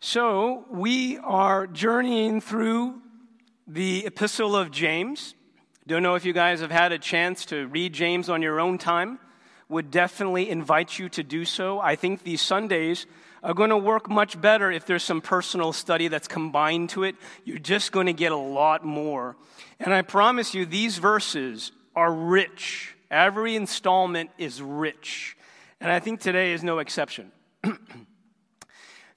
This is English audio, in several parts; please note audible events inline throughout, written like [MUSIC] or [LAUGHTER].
So, we are journeying through the Epistle of James. Don't know if you guys have had a chance to read James on your own time. Would definitely invite you to do so. I think these Sundays are going to work much better if there's some personal study that's combined to it. You're just going to get a lot more. And I promise you, these verses are rich. Every installment is rich. And I think today is no exception. [CLEARS THROAT]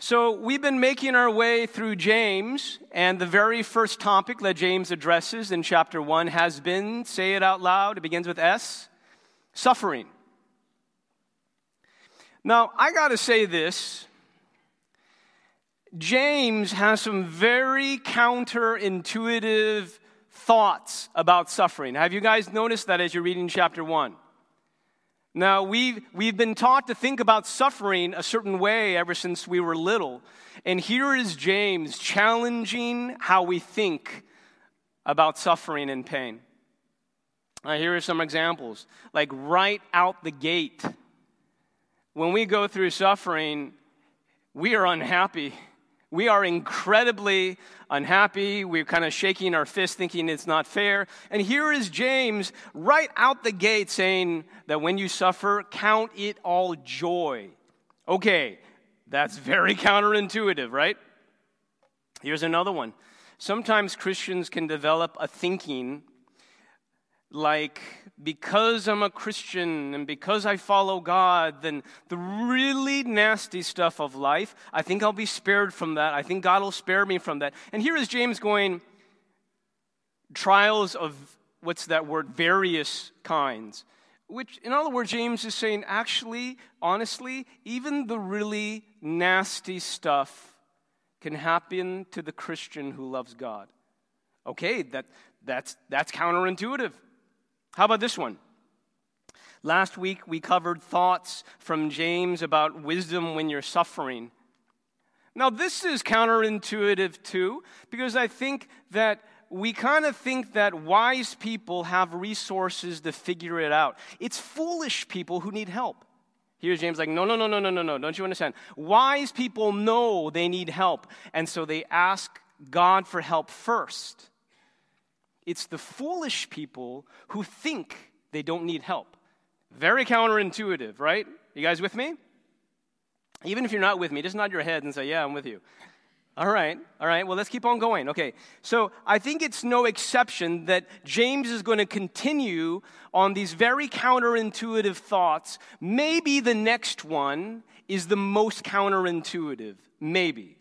So, we've been making our way through James, and the very first topic that James addresses in chapter 1 has been, say it out loud, it begins with S suffering. Now, I got to say this James has some very counterintuitive thoughts about suffering. Have you guys noticed that as you're reading chapter 1? Now, we've, we've been taught to think about suffering a certain way ever since we were little. And here is James challenging how we think about suffering and pain. Now, here are some examples. Like right out the gate, when we go through suffering, we are unhappy. We are incredibly unhappy. We're kind of shaking our fist thinking it's not fair. And here is James right out the gate saying that when you suffer, count it all joy. Okay, that's very [LAUGHS] counterintuitive, right? Here's another one. Sometimes Christians can develop a thinking like because I'm a Christian and because I follow God, then the really nasty stuff of life, I think I'll be spared from that. I think God will spare me from that. And here is James going, trials of, what's that word, various kinds. Which, in other words, James is saying, actually, honestly, even the really nasty stuff can happen to the Christian who loves God. Okay, that, that's, that's counterintuitive. How about this one? Last week we covered thoughts from James about wisdom when you're suffering. Now, this is counterintuitive too, because I think that we kind of think that wise people have resources to figure it out. It's foolish people who need help. Here's James like, no, no, no, no, no, no, no. Don't you understand? Wise people know they need help, and so they ask God for help first. It's the foolish people who think they don't need help. Very counterintuitive, right? You guys with me? Even if you're not with me, just nod your head and say, Yeah, I'm with you. All right, all right, well, let's keep on going. Okay, so I think it's no exception that James is going to continue on these very counterintuitive thoughts. Maybe the next one is the most counterintuitive. Maybe.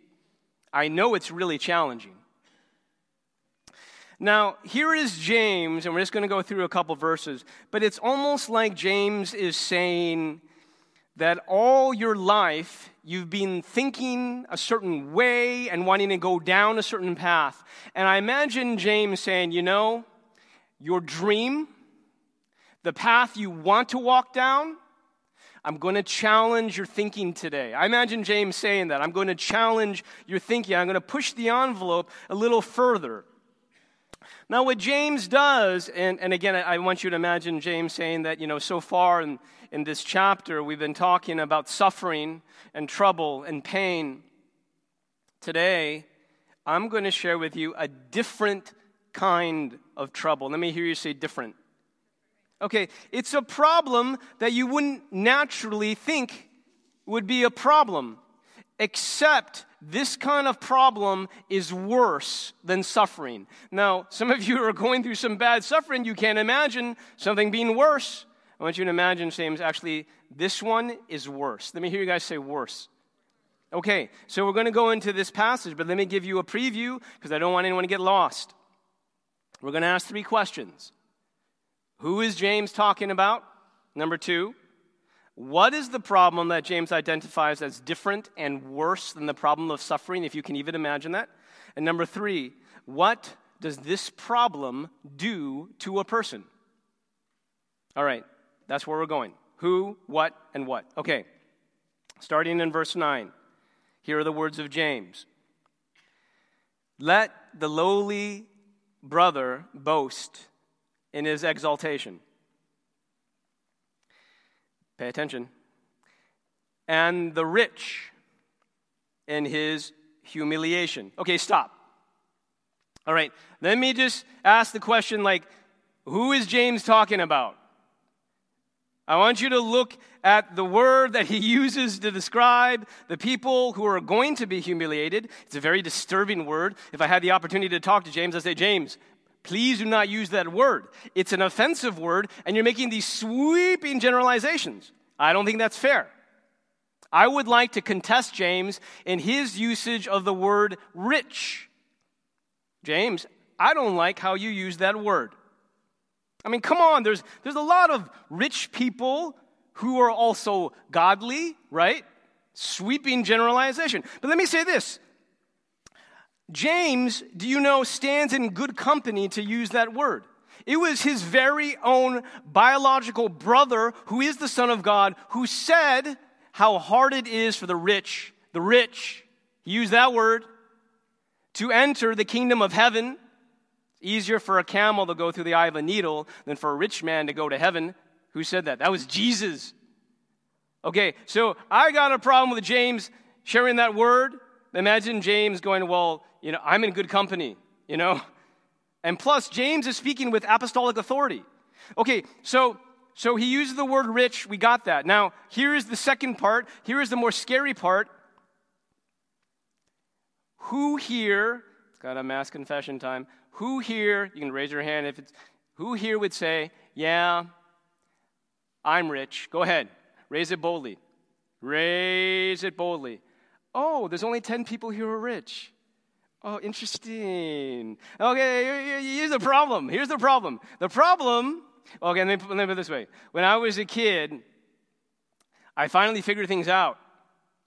I know it's really challenging. Now, here is James, and we're just going to go through a couple verses, but it's almost like James is saying that all your life you've been thinking a certain way and wanting to go down a certain path. And I imagine James saying, you know, your dream, the path you want to walk down, I'm going to challenge your thinking today. I imagine James saying that. I'm going to challenge your thinking. I'm going to push the envelope a little further. Now, what James does, and, and again, I want you to imagine James saying that, you know, so far in, in this chapter, we've been talking about suffering and trouble and pain. Today, I'm going to share with you a different kind of trouble. Let me hear you say different. Okay, it's a problem that you wouldn't naturally think would be a problem, except this kind of problem is worse than suffering. Now, some of you are going through some bad suffering. You can't imagine something being worse. I want you to imagine, James, actually, this one is worse. Let me hear you guys say worse. Okay, so we're going to go into this passage, but let me give you a preview because I don't want anyone to get lost. We're going to ask three questions Who is James talking about? Number two, what is the problem that James identifies as different and worse than the problem of suffering, if you can even imagine that? And number three, what does this problem do to a person? All right, that's where we're going. Who, what, and what. Okay, starting in verse 9, here are the words of James Let the lowly brother boast in his exaltation Pay attention. And the rich in his humiliation. Okay, stop. All right, let me just ask the question like, who is James talking about? I want you to look at the word that he [LAUGHS] uses to describe the people who are going to be humiliated. It's a very disturbing word. If I had the opportunity to talk to James, I'd say, James, please do not use that word. It's an offensive word, and you're making these sweeping generalizations. I don't think that's fair. I would like to contest James in his usage of the word rich. James, I don't like how you use that word. I mean, come on, there's, there's a lot of rich people who are also godly, right? Sweeping generalization. But let me say this James, do you know, stands in good company to use that word. It was his very own biological brother, who is the Son of God, who said how hard it is for the rich, the rich, he used that word, to enter the kingdom of heaven. It's Easier for a camel to go through the eye of a needle than for a rich man to go to heaven. Who said that? That was Jesus. Okay, so I got a problem with James sharing that word. Imagine James going, Well, you know, I'm in good company, you know? And plus, James is speaking with apostolic authority. Okay, so so he uses the word rich. We got that. Now, here is the second part. Here is the more scary part. Who here, it's got a mass confession time. Who here, you can raise your hand if it's, who here would say, yeah, I'm rich? Go ahead. Raise it boldly. Raise it boldly. Oh, there's only 10 people here who are rich. Oh, interesting. Okay, here's the problem. Here's the problem. The problem, okay, let me, put it this way. When I was a kid, I finally figured things out.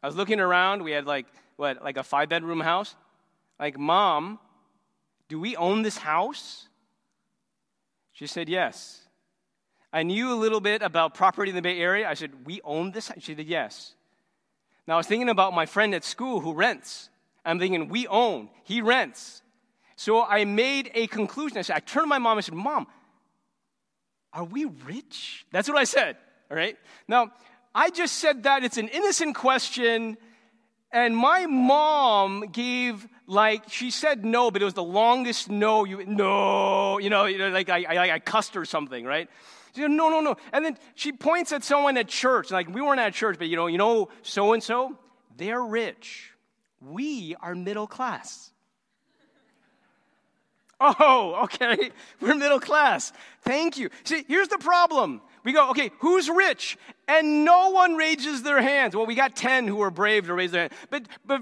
I was looking around. We had like, what, like a five bedroom house? Like, Mom, do we own this house? She said, Yes. I knew a little bit about property in the Bay Area. I said, We own this? She said, Yes. Now I was thinking about my friend at school who rents. I'm thinking, We own, he rents. So I made a conclusion. I said, I turned to my mom and said, Mom, are we rich? That's what I said, all right? Now, I just said that it's an innocent question, and my mom gave like she said no, but it was the longest no. You no, you know, like I, I, I cussed her something, right? She said, no, no, no. And then she points at someone at church. Like, we weren't at church, but you know, you know, so and so, they're rich. We are middle class. [LAUGHS] Oh, okay. We're middle class. Thank you. See, here's the problem. We go, okay, who's rich? And no one raises their hands. Well, we got 10 who are brave to raise their hand. But, but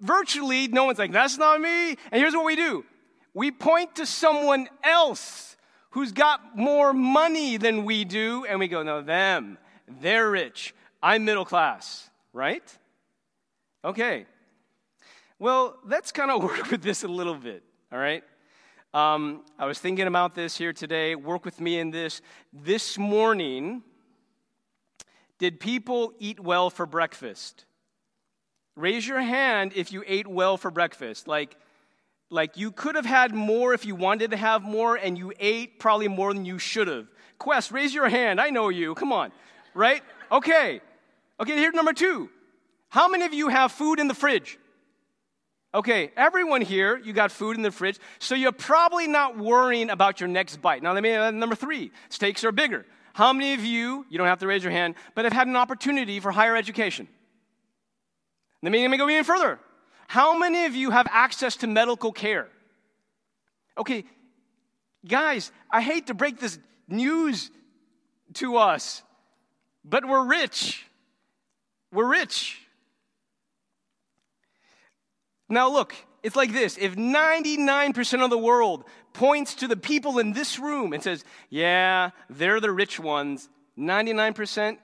virtually, no one's like, that's not me. And here's what we do we point to someone else who's got more money than we do, and we go, no, them, they're rich. I'm middle class, right? Okay. Well, let's kind of [LAUGHS] work with this a little bit, all right? Um, I was thinking about this here today. Work with me in this. This morning, did people eat well for breakfast? Raise your hand if you ate well for breakfast. Like, like you could have had more if you wanted to have more, and you ate probably more than you should have. Quest, raise your hand. I know you. Come on. Right? Okay. Okay, here's number two. How many of you have food in the fridge? Okay, everyone here, you got food in the fridge, so you're probably not worrying about your next bite. Now, let me, uh, number three, stakes are bigger. How many of you, you don't have to raise your hand, but have had an opportunity for higher education? Let me, let me go even further. How many of you have access to medical care? Okay, guys, I hate to break this news to us, but we're rich. We're rich. Now, look, it's like this if 99% of the world points to the people in this room and says, yeah, they're the rich ones, 99%,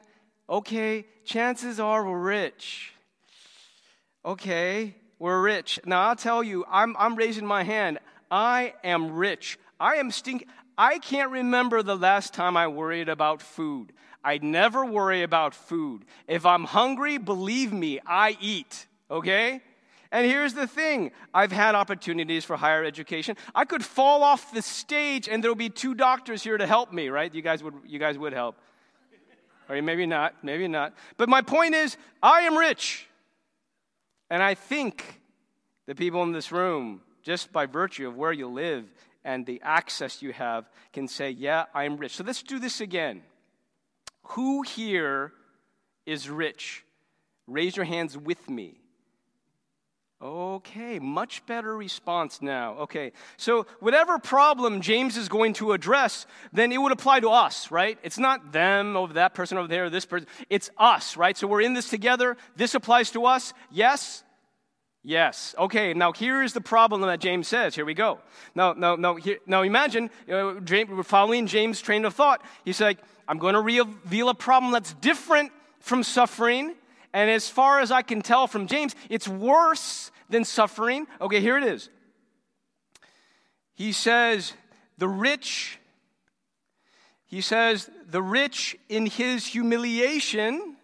okay, chances are we're rich. Okay, we're rich. Now, I'll tell you, I'm, I'm raising my hand. I am rich. I am stink. I can't remember the last time I worried about food. I never worry about food. If I'm hungry, believe me, I eat, okay? And here's the thing I've had opportunities for higher education. I could fall off the stage and there'll be two doctors here to help me, right? You guys would, you guys would help. Or maybe not, maybe not. But my point is, I am rich. And I think The people in this room, just by virtue of where you live and the access you have, can say, Yeah, I'm rich. So let's do this again. Who here is rich? Raise your hands with me. Okay, much better response now. Okay, so whatever problem James is going to address, then it would apply to us, right? It's not them over that person over there, this person. It's us, right? So we're in this together. This applies to us. Yes? Yes. Okay, now here's the problem that James says. Here we go. Now, now, now, here, now imagine uh, we're following James' train of thought. He's like, I'm going to reveal a problem that's different from suffering and as far as I can tell from James, it's worse than suffering. Okay, here it is. He says, the rich, he says, the rich in his humiliation,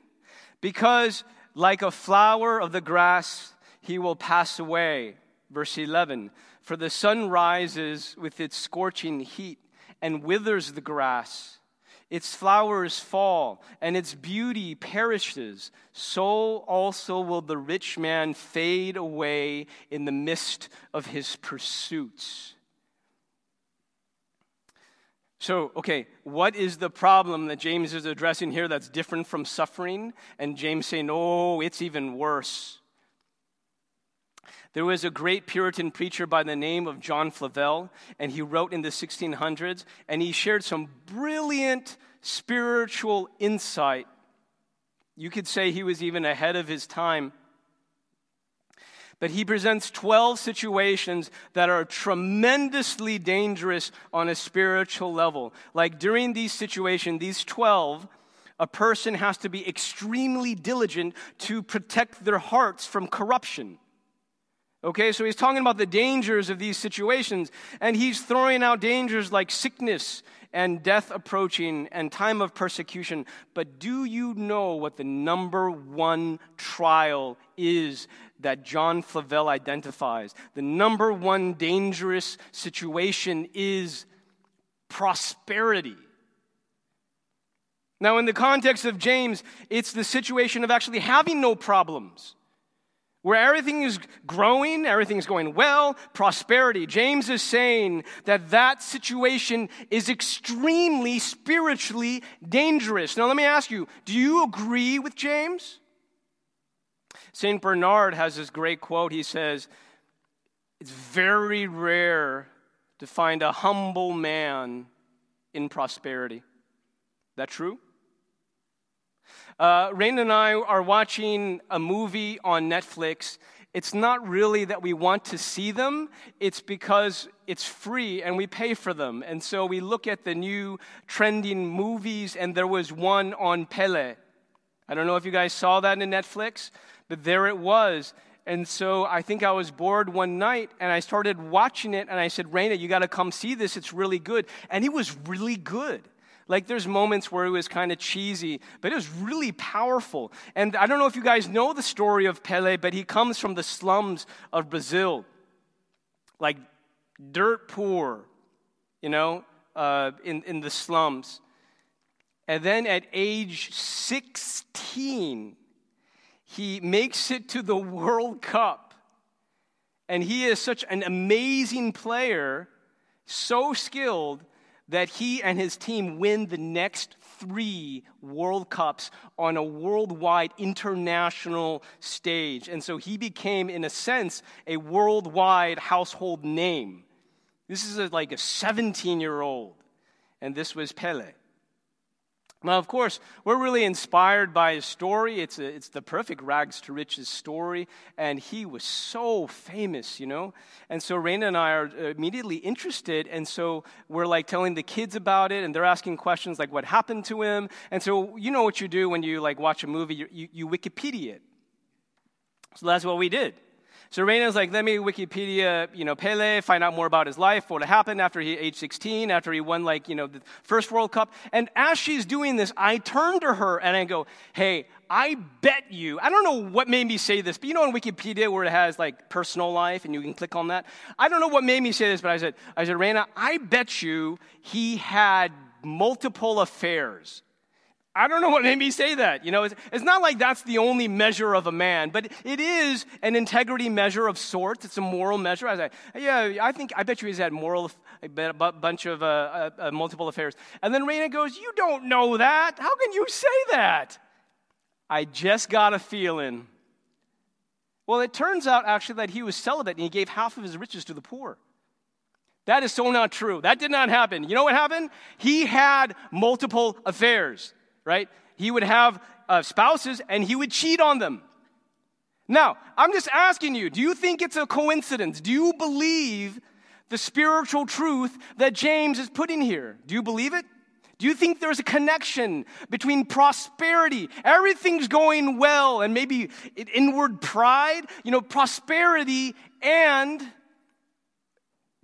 because like a flower of the grass, he will pass away. Verse 11 For the sun rises with its scorching heat and withers the grass its flowers fall, and its beauty perishes, so also will the rich man fade away in the midst of his pursuits. So, okay, what is the problem that James is addressing here that's different from suffering? And James saying, oh, it's even worse. There was a great Puritan preacher by the name of John Flavel, and he wrote in the 1600s, and he shared some brilliant spiritual insight. You could say he was even ahead of his time. But he presents 12 situations that are tremendously dangerous on a spiritual level. Like during these situations, these 12, a person has to be extremely diligent to protect their hearts from corruption. Okay, so he's talking about the dangers of these situations, and he's throwing out dangers like sickness and death approaching and time of persecution. But do you know what the number one trial is that John Flavel identifies? The number one dangerous situation is prosperity. Now, in the context of James, it's the situation of actually having no problems where everything is growing, everything is going well, prosperity. James is saying that that situation is extremely spiritually dangerous. Now, let me ask you do you agree with James? St. Bernard has this great quote. He says, It's very rare to find a humble man in prosperity. That true? Uh, Rain and I are watching a movie on Netflix. It's not really that we want to see them, it's because it's free and we pay for them. And so we look at the new trending movies, and there was one on Pele. I don't know if you guys saw that in Netflix, but there it was. And so I think I was bored one night and I started watching it and I said, Raina, you got to come see this. It's really good. And it was really good. Like there's moments where it was kind of cheesy, but it was really powerful. And I don't know if you guys know the story of Pele, but he comes from the slums of Brazil, like dirt poor, you know, uh, in, in the slums. And then at age 16, he makes it to the World Cup. And he is such an amazing player, so skilled that he and his team win the next three World Cups on a worldwide international stage. And so he became, in a sense, a worldwide household name. This is a, like a 17 year old, and this was Pele. Now, of course, we're really inspired by his story. It's, a, it's the perfect rags to riches story, and he was so famous, you know? And so Raina and I are uh, immediately interested, and so we're like telling the kids about it, and they're asking questions like what happened to him. And so you know what you do when you like watch a movie, you, you, you Wikipedia it. So that's what we did. So Raina's like, let me Wikipedia, you know, Pele, find out more about his life, what happened after he age 16, after he won like, you know, the first World Cup. And as she's doing this, I turn to her and I go, hey, I bet you, I don't know what made me say this, but you know on Wikipedia where it has like personal life and you can click on that? I don't know what made me say this, but I said, I said, Raina, I bet you he had multiple affairs. I don't know what made me say that. You know, it's, it's, not like that's the only measure of a man, but it is an integrity measure of sorts. It's a moral measure. I say, yeah, I think, I bet you he's had moral, a bunch of uh, uh, uh, multiple affairs. And then Raina goes, You don't know that. How can you say that? I just got a feeling. Well, it turns out actually that he was celibate and he gave half of his riches to the poor. That is so not true. That did not happen. You know what happened? He had multiple affairs, right? He would have uh, spouses and he would cheat on them. Now, I'm just asking you do you think it's a coincidence? Do you believe the spiritual truth that James is putting here? Do you believe it? Do you think there's a connection between prosperity, everything's going well, and maybe inward pride, you know, prosperity and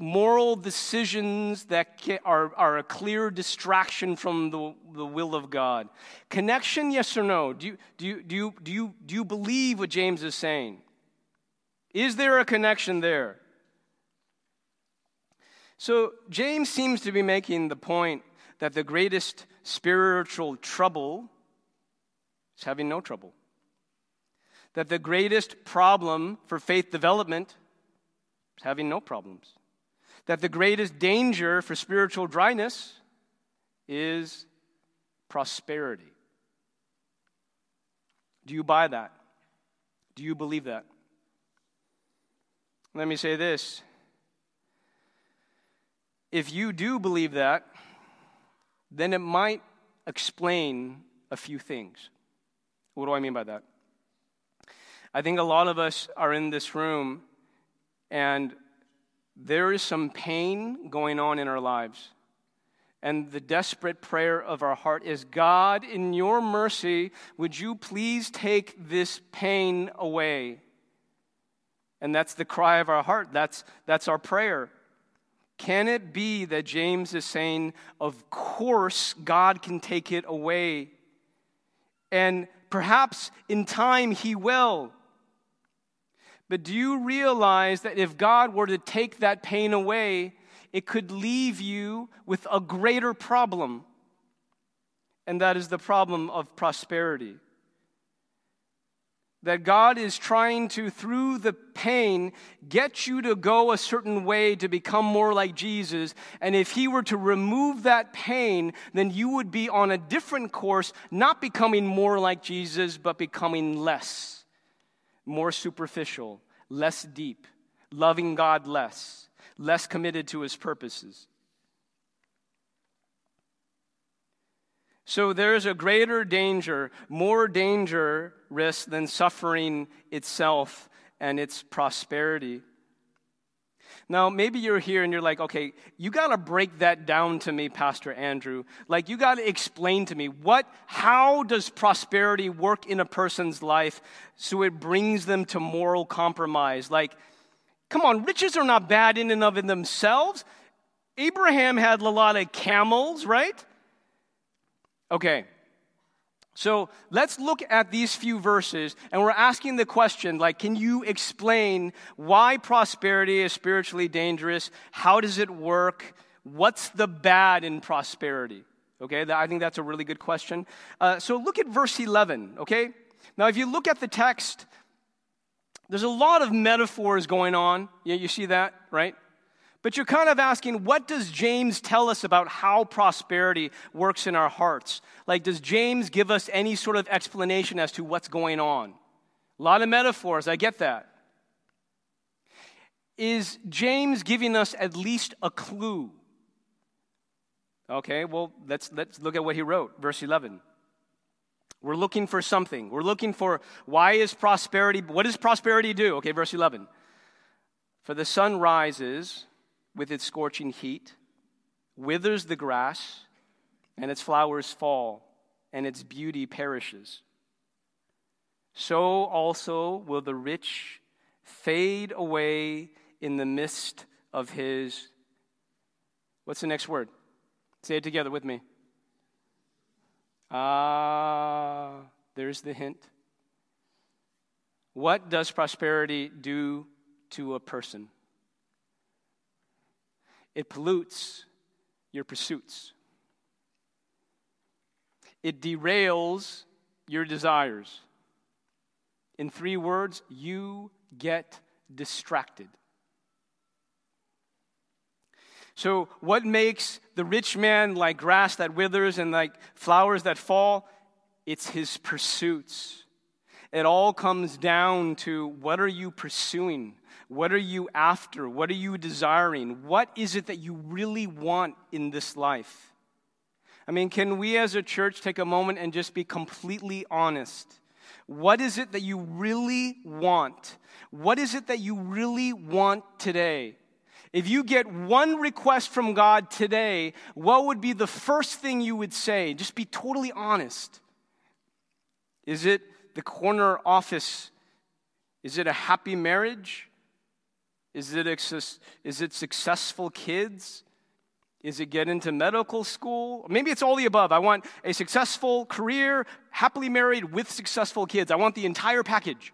moral decisions that are, are a clear distraction from the, the will of God? Connection, yes or no? Do you, do, you, do, you, do, you, do you believe what James is saying? Is there a connection there? So, James seems to be making the point that the greatest spiritual trouble is having no trouble. That the greatest problem for faith development is having no problems. That the greatest danger for spiritual dryness is prosperity. Do you buy that? Do you believe that? Let me say this. If you do believe that, then it might explain a few things. What do I mean by that? I think a lot of us are in this room and there is some pain going on in our lives. And the desperate prayer of our heart is God, in your mercy, would you please take this pain away? And that's the cry of our heart. That's, that's our prayer. Can it be that James is saying, of course, God can take it away? And perhaps in time he will. But do you realize that if God were to take that pain away, it could leave you with a greater problem? And that is the problem of prosperity that God is trying to, through the pain, get you to go a certain way to become more like Jesus. And if He were to remove that pain, then you would be on a different course, not becoming more like Jesus, but becoming less, more superficial, less deep, loving God less, less committed to His purposes. So there's a greater danger, more dangerous than suffering itself and its prosperity. Now, maybe you're here and you're like, okay, you got to break that down to me, Pastor Andrew. Like, you got to explain to me what, how does prosperity work in a person's life so it brings them to moral compromise? Like, come on, riches are not bad in and of themselves. Abraham had a lot of camels, right? Okay. So let's look at these few verses, and we're asking the question like, can you explain why prosperity is spiritually dangerous? How does it work? What's the bad in prosperity? Okay, I think that's a really good question. Uh, so look at verse 11, okay? Now, if you look at the text, there's a lot of metaphors going on. Yeah, you see that, right? But you're kind of asking, what does James tell us about how prosperity works in our hearts? Like, does James give us any sort of explanation as to what's going on? A lot of metaphors, I get that. Is James giving us at least a clue? Okay, well, let's, let's look at what he wrote, verse 11. We're looking for something. We're looking for why is prosperity, what does prosperity do? Okay, verse 11. For the sun rises with its scorching heat, withers the grass, and its flowers fall, and its beauty perishes. So also will the rich fade away in the midst of his. What's the next word? Say it together with me. Ah, there's the hint. What does prosperity do to a person? It pollutes your pursuits. it derails your desires. In three words, you get distracted. So, what makes the rich man like grass that withers and like flowers that fall? It's his pursuits. It all comes down to what are you pursuing? What are you after? What are you desiring? What is it that you really want in this life? I mean, can we as a church take a moment and just be completely honest? What is it that you really want? What is it that you really want today? If you get one request from God today, what would be the first thing you would say? Just be totally honest. Is it the corner office? Is it a happy marriage? Is it, is it successful kids? Is it get into medical school? Maybe it's all the above. I want a successful career, happily married with successful kids. I want the entire package.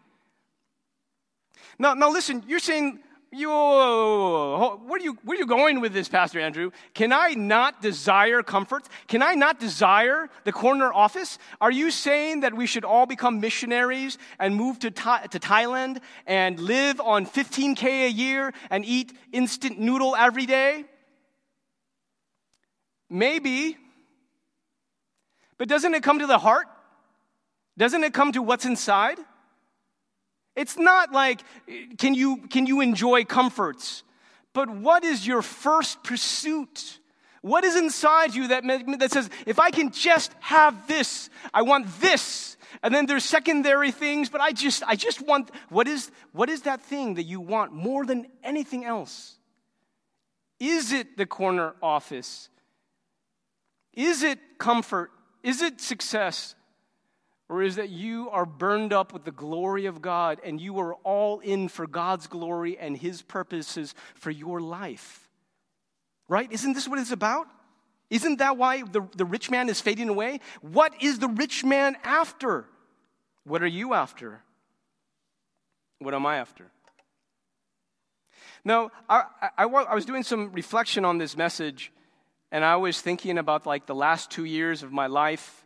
Now, now listen, you're saying you, where, are you, where are you going with this, Pastor Andrew? Can I not desire comfort? Can I not desire the corner office? Are you saying that we should all become missionaries and move to, to Thailand and live on 15K a year and eat instant noodle every day? Maybe. But doesn't it come to the heart? Doesn't it come to what's inside? It's not like, can you, can you enjoy comforts? But what is your first pursuit? What is inside you that, that says, if I can just have this, I want this. And then there's secondary things, but I just, I just want, what is, what is that thing that you want more than anything else? Is it the corner office? Is it comfort? Is it success? Or is that you are burned up with the glory of God and you are all in for God's glory and His purposes for your life? Right? Isn't this what it's about? Isn't that why the, the rich man is fading away? What is the rich man after? What are you after? What am I after? Now, I, I, I was doing some reflection on this message, and I was thinking about like the last two years of my life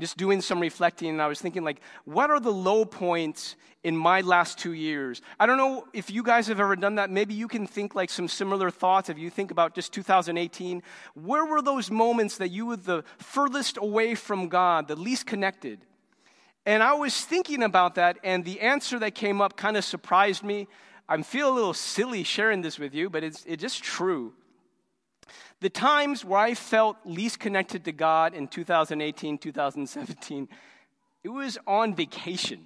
just doing some reflecting, and I was thinking, like, what are the low points in my last two years? I don't know if you guys have ever done that. Maybe you can think like some similar thoughts. If you think about just 2018, where were those moments that you were the furthest away from God, the least connected? And I was thinking about that, and the answer that came up kind of surprised me. I feel a little silly sharing this with you, but it's, it's just true. The times where I felt least connected to God in 2018, 2017, it was on vacation.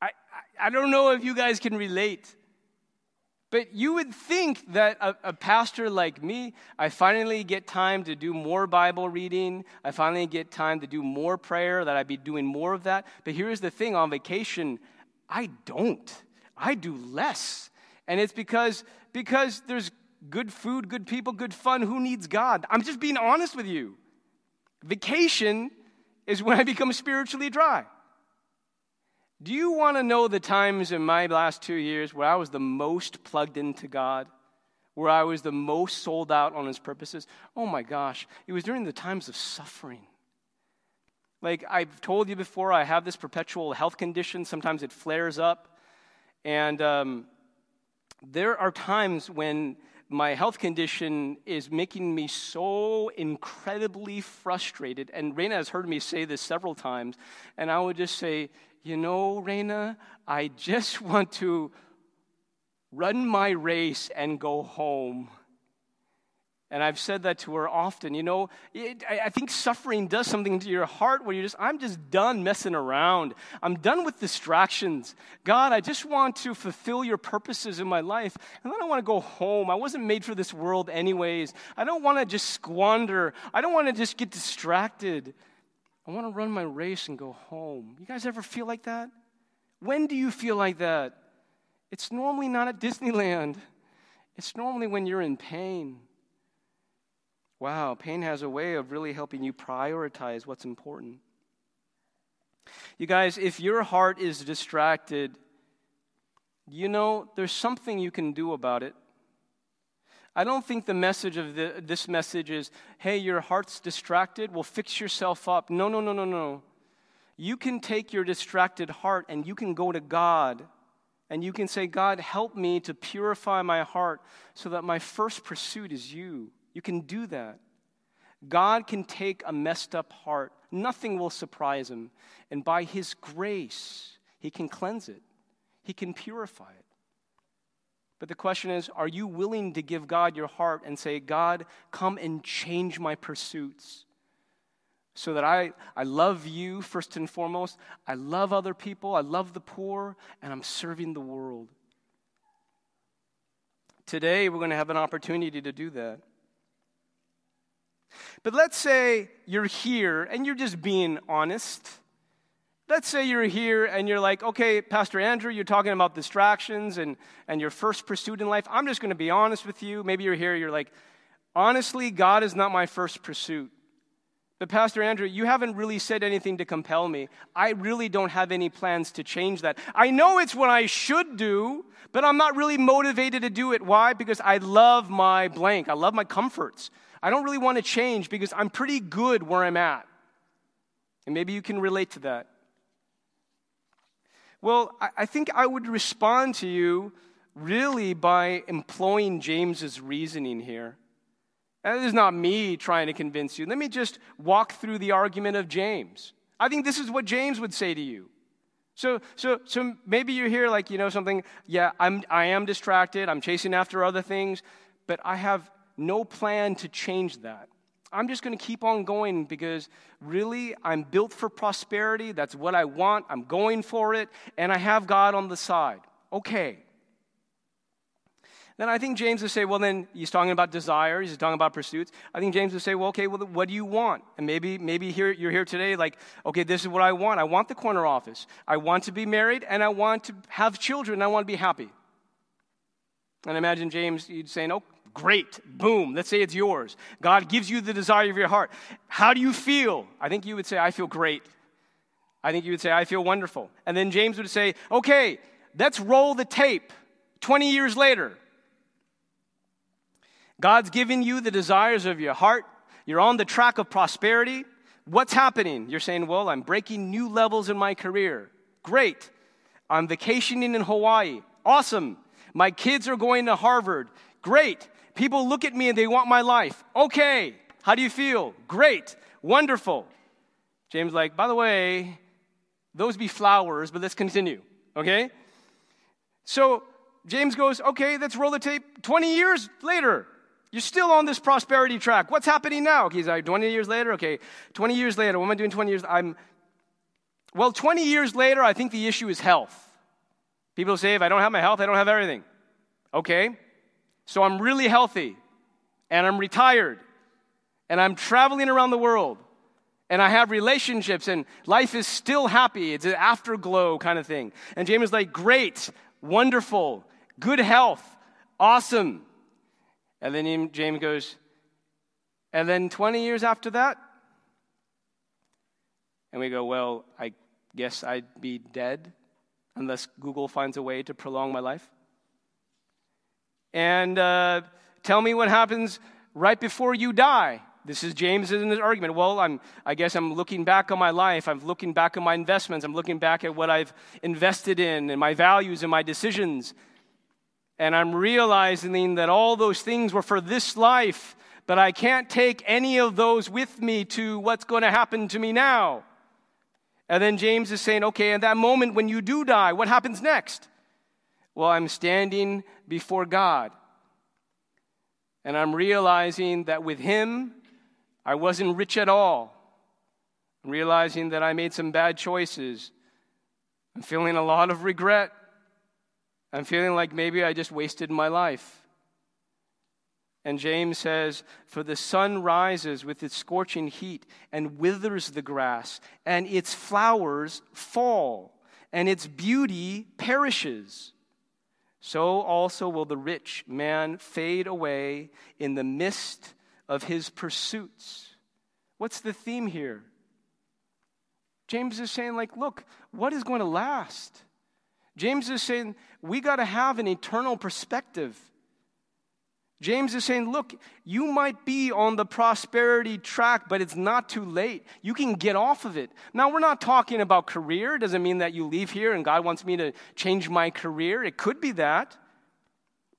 I, I, I don't know if you guys can relate, but you would think that a, a, pastor like me, I finally get time to do more Bible reading. I finally get time to do more prayer, that I'd be doing more of that. But here's the thing on vacation, I don't. I do less. And it's because, because there's good food, good people, good fun. Who needs God? I'm just being honest with you. Vacation is when I become spiritually dry. Do you want to know the times in my last two years where I was the most plugged into God, where I was the most sold out on His purposes? Oh my gosh, it was during the times of suffering. Like I've told you before, I have this perpetual health condition. Sometimes it flares up. And um, there are times when my health condition is making me so incredibly frustrated. And Raina has heard me say this several times. And I would just say, You know, Raina, I just [LAUGHS] want to run my race and go home. And I've said that to her often. You know, it, I think suffering does something to your heart where you're just, I'm just done messing around. I'm done with distractions. God, I just want to fulfill your purposes in my life. And I want to go home. I wasn't made for this world, anyways. I don't want to just squander. I don't want to just get distracted. I want to run my race and go home. You guys ever feel like that? When do you feel like that? It's normally not at Disneyland, it's normally when you're in pain. Wow, pain has a way of really helping you prioritize what's important. You guys, if your heart is distracted, you know, there's something you can do about it. I don't think the message of the, this message is, hey, your heart's distracted, well, fix yourself up. No, no, no, no, no. You can take your distracted heart and you can go to God and you can say, God, help me to purify my heart so that my first pursuit is you. You can do that. God can take a messed up heart, nothing will surprise him. And by his grace, he can cleanse it, he can purify it. But the question is are you willing to give God your heart and say, God, come and change my pursuits? So that I, I love you first and foremost. I love other people. I love the poor. And I'm serving the world. Today, we're going to have an opportunity to do that. But let's say you're here and you're just being honest Let's say you're here and you're like, okay, Pastor Andrew, you're talking about distractions and, and your first pursuit in life. I'm just going to be honest with you. Maybe you're here, you're like, honestly, God is not my first pursuit. But, Pastor Andrew, you haven't really said anything to compel me. I really don't have any plans to change that. I know it's what I should do, but I'm not really motivated to do it. Why? Because I love my blank, I love my comforts. I don't really want to change because I'm pretty good where I'm at. And maybe you can relate to that. Well, I think I would respond to you really by employing James's reasoning here. And this is not me trying to convince you. Let me just walk through the argument of James. I think this is what James would say to you. So, so, so maybe you're here like, you know, something, yeah, I'm, I am distracted, I'm chasing after other things, but I have no plan to change that. I'm just going to keep on going because really I'm built for prosperity. That's what I want. I'm going for it. And I have God on the side. Okay. Then I think James would say, well, then he's talking about desires, he's talking about pursuits. I think James would say, well, okay, well, what do you want? And maybe, maybe here, you're here today, like, okay, this is what I want. I want the corner office. I want to be married, and I want to have children, I want to be happy. And imagine James, you'd say, oh, Great. Boom. Let's say it's yours. God gives you the desire of your heart. How do you feel? I think you would say, I feel great. I think you would say, I feel wonderful. And then James would say, okay, let's roll the tape 20 years later. God's given you the desires of your heart. You're on the track of prosperity. What's happening? You're saying, well, I'm breaking new levels in my career. Great. I'm vacationing in Hawaii. Awesome. My kids are going to Harvard. Great. People look at me and they want my life. Okay, how do you feel? Great, wonderful. James, like, by the way, those be flowers, but let's continue, okay? So James goes, okay, let's roll the tape. 20 years later, you're still on this prosperity track. What's happening now? He's like, 20 years later? Okay, 20 years later. What am I doing 20 years? I'm, well, 20 years later, I think the issue is health. People say, if I don't have my health, I don't have everything. Okay, so I'm really healthy and I'm retired and I'm traveling around the world and I have relationships and life is still happy. It's an afterglow kind of thing. And James is like, great, wonderful, good health, awesome. And then James goes, and then 20 years after that? And we go, well, I guess I'd be dead unless Google finds a way to prolong my life and uh, tell me what happens right before you die. This is James in his argument. Well, I'm, I guess I'm looking back on my life. I'm looking back on my investments. I'm looking back at what I've invested in and my values and my decisions. And I'm realizing that all those things were for this life, but I can't take any of those with me to what's going to happen to me now. And then James is saying, okay, in that moment when you do die, what happens next? Well, I'm standing before God. And I'm realizing that with Him, I wasn't rich at all. I'm realizing that I made some bad choices. I'm feeling a lot of regret. I'm feeling like maybe I just wasted my life. And James says, For the sun rises with its scorching heat and withers the grass, and its flowers fall, and its beauty perishes so also will the rich man fade away in the mist of his pursuits. What's the theme here? James is saying, like, look, what is going to last? James is saying we got to have an eternal perspective. James is saying, look, you might be on the prosperity track, but it's not too late. You can get off of it. Now, we're not talking about career. It doesn't mean that you leave here and God wants me to change my career. It could be that.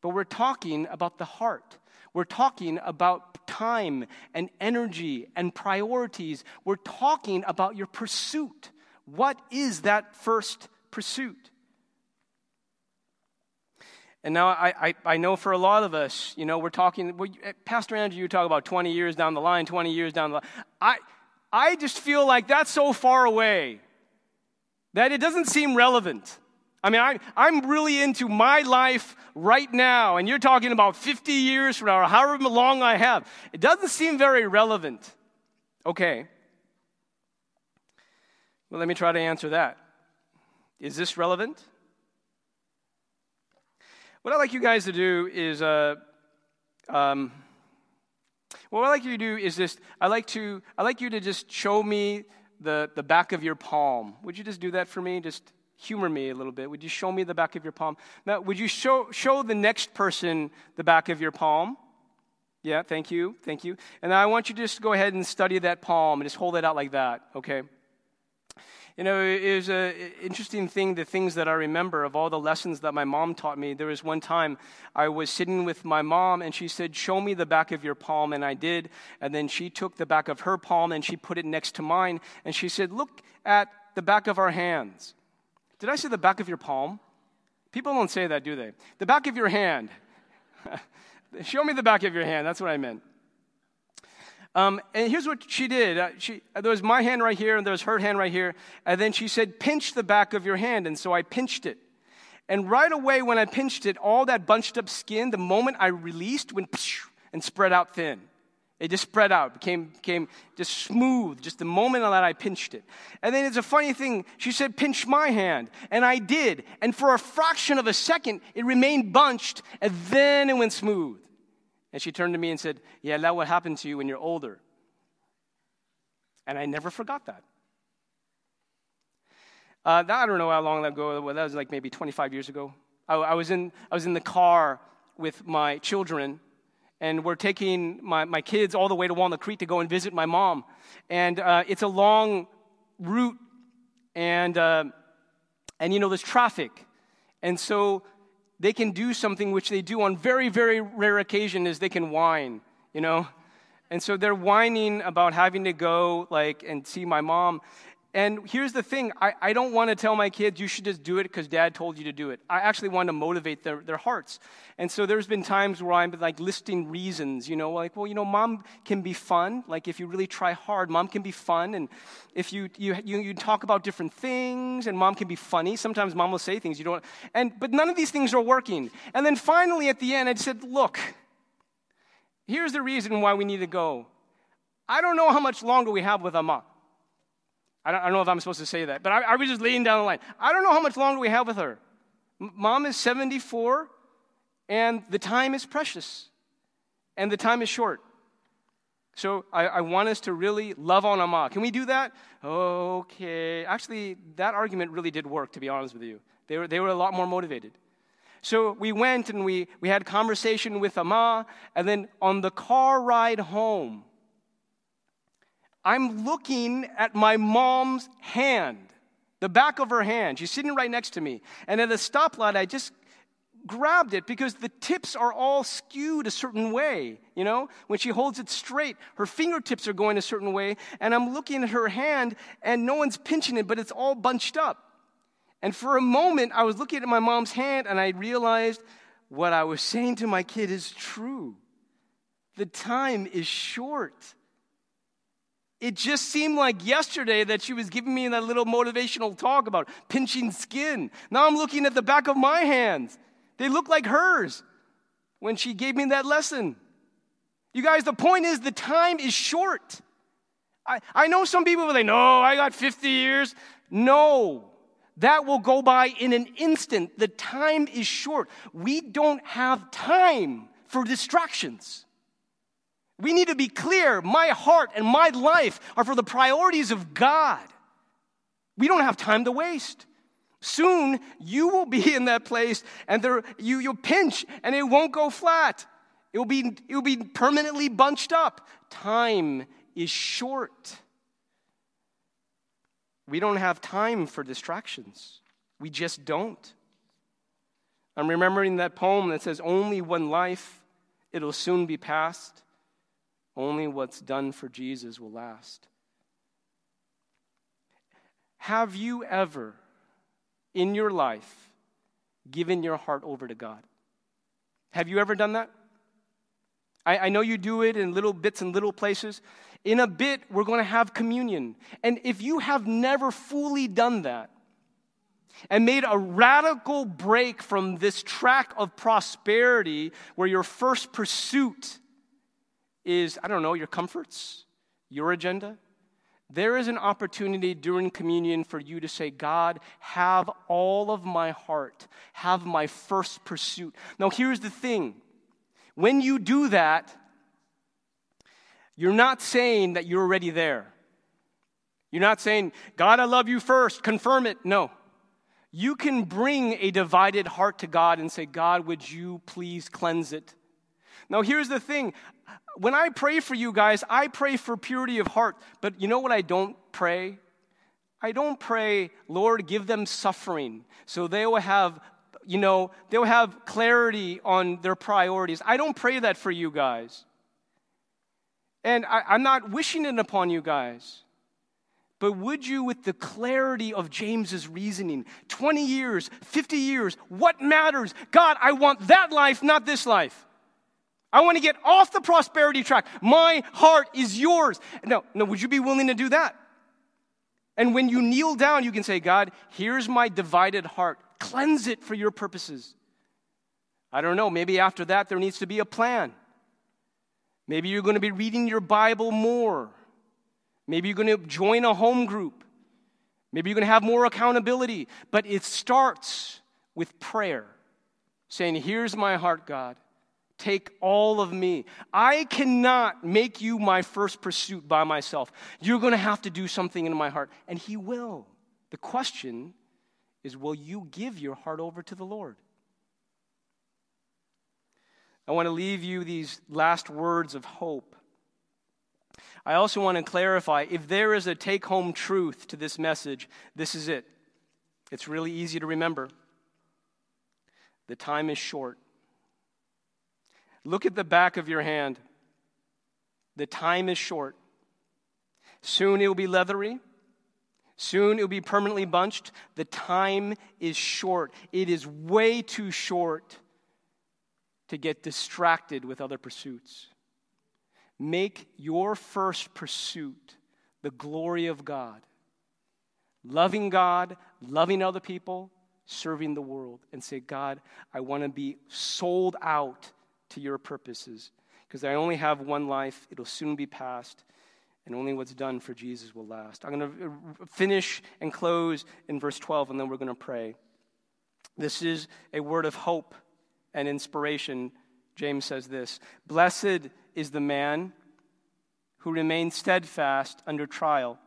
But we're talking about the heart. We're talking about time and energy and priorities. We're talking about your pursuit. What is that first pursuit? And now I, I, I, know for a lot of us, you know, we're talking, eh, Pastor Andrew, you talk about 20 years down the line, 20 years down the line. I, I just feel like that's so far away that it doesn't seem relevant. I mean, I, I'm really into my life right now, and you're talking about 50 years from now, or however long I have. It doesn't seem very relevant. Okay. Well, let me try to answer that. Is this relevant? What I'd like you guys to do is, uh, um, what I'd like you to do is just, I like to, I like you to just show me the, the back of your palm. Would you just do that for me? Just humor me a little bit. Would you show me the back of your palm? Now, would you show, show the next person the back of your palm? Yeah, thank you, thank you. And I want you to just go ahead and study that palm and just hold it out like that, okay? You know, it was an interesting thing, the things that I remember of all the lessons that my mom taught me. There was one time I was sitting with my mom and she said, Show me the back of your palm. And I did. And then she took the back of her palm and she put it next to mine. And she said, Look at the back of our hands. Did I say the back of your palm? People don't say that, do they? The back of your hand. [LAUGHS] Show me the back of your hand. That's what I meant. Um, and here's what she did. Uh, she, uh, there was my hand right here, and there was her hand right here. And then she said, pinch the back of your hand. And so I pinched it. And right away, when I pinched it, all that bunched up skin, the moment I released, went and spread out thin. It just spread out, became, became just smooth, just the moment that I pinched it. And then it's a funny thing. She said, pinch my hand. And I did. And for a fraction of a second, it remained bunched, and then it went smooth. And she turned to me and said, Yeah, that will happen to you when you're older. And I never forgot that. Uh, that I don't know how long ago, well, that was like maybe 25 years ago. I, I, was, in, I was in the car with my children, and we're taking my, my kids all the way to Walnut Creek to go and visit my mom. And uh, it's a long route, and, uh, and you know, there's traffic. And so they can do something which they do on very, very rare occasion is they can whine, you know? And so they're whining about having to go like and see my mom. And here's the thing I, I don't want to tell my kids, you should just do it because dad told you to do it. I actually want to motivate their, their hearts. And so there's been times where I'm like listing reasons, you know, like, well, you know, mom can be fun. Like, if you really try hard, mom can be fun. And if you, you, you, you talk about different things, and mom can be funny. Sometimes mom will say things you don't, and, but none of these things are working. And then finally at the end, I said, look, here's the reason why we need to go. I don't know how much longer we have with Amma. I don't, I don't know if I'm supposed to say that, but I, I, was just laying down the line. I don't know how much longer we have with her. M- Mom is 74, and the time is precious, and the time is short. So I, I, want us to really love on Amma. Can we do that? Okay. Actually, that argument really did work, to be honest with you. They were, they were a lot more motivated. So we went and we, we had conversation with Amma, and then on the car ride home, I'm looking at my mom's hand, the back of her hand. She's sitting right next to me. And at a stoplight, I just grabbed it because the tips are all skewed a certain way. You know, when she holds it straight, her fingertips are going a certain way. And I'm looking at her hand, and no one's pinching it, but it's all bunched up. And for a moment, I was looking at my mom's hand, and I realized what I was saying to my kid is true. The time is short. It just seemed like yesterday that she was giving me that little motivational talk about pinching skin. Now I'm looking at the back of my hands. They look like hers when she gave me that lesson. You guys, the point is the time is short. I, I know some people will say, no, I got 50 years. No, that will go by in an instant. The time is short. We don't have time for distractions. We need to be clear my heart and my life are for the priorities of God. We don't have time to waste. Soon you will be [LAUGHS] in that place and there, you, you'll pinch and it won't go flat. It will be, it will be permanently bunched up. Time is short. We don't have time for distractions. We just don't. I'm remembering that poem that says, Only one life, it'll soon be past. Only what's done for Jesus will last. Have you ever in your life given your heart over to God? Have you ever done that? I, I know you do it in little bits and little places. In a bit, we're going to have communion. And if you have never fully done that, and made a radical break from this track of prosperity where your first pursuit is, I don't know, your comforts, your agenda, there is an opportunity during communion for you to say, God, have all of my heart, have my first pursuit. Now, here's the thing when you do that, you're not saying that you're already there. You're not saying, God, I love you first, confirm it. No. You can bring a divided heart to God and say, God, would you please cleanse it? Now, here's the thing when I pray for you guys, I pray for purity of heart. But you know what I don't pray? I don't pray, Lord, give them suffering so they will have, you know, they'll have clarity on their priorities. I don't pray that for you guys. And I, am not wishing it upon you guys. But would you, with the clarity of James's reasoning, 20 years, 50 years, what matters? God, I want that life, not this life. I want to get off the prosperity track. My heart is yours. No, no, would you be willing to do that? And when you kneel down, you can say, God, here's my divided heart. Cleanse it for your purposes. I don't know, maybe after that there needs to be a plan. Maybe you're going to be reading your Bible more. Maybe you're going to join a home group. Maybe you're going to have more accountability. But it starts with prayer, saying, Here's my heart, God. Take all of me. I cannot make you my first pursuit by myself. You're going to have to do something in my heart. And He will. The question is will you give your heart over to the Lord? I want to leave you these last words of hope. I also want to clarify if there is a take home truth to this message, this is it. It's really easy to remember. The time is short. Look at the back of your hand. The time is short. Soon it will be leathery. Soon it will be permanently bunched. The time is short. It is way too short to get distracted with other pursuits. Make your first pursuit the glory of God. Loving God, loving other people, serving the world, and say, God, I want to be sold out to your purposes because I only have one life, it'll soon be past, and only what's done for Jesus will last. I'm going to uh, finish and close in verse 12, and then we're going to pray. This is a word of hope and inspiration. James says this Blessed is the man who remains steadfast under trial.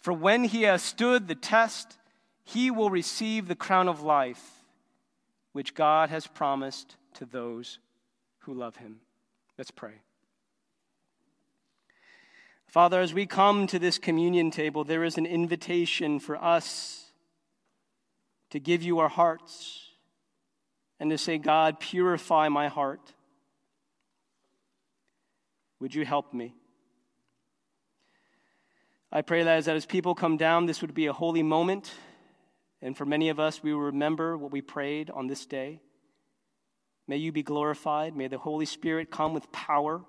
For when he has stood the test, he will receive the crown of life, which God has promised to those who love him. Let's pray. Father, as we come to this communion table, there is an invitation for us to give you our hearts and to say, God, purify my heart. Would you help me? I pray that as people come down, this would be a holy moment. And for many of us, we will remember what we prayed on this day. May you be glorified. May the Holy Spirit come with power.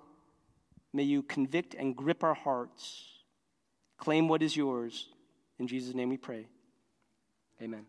May you convict and grip our hearts. Claim what is yours. In Jesus' name we pray. Amen.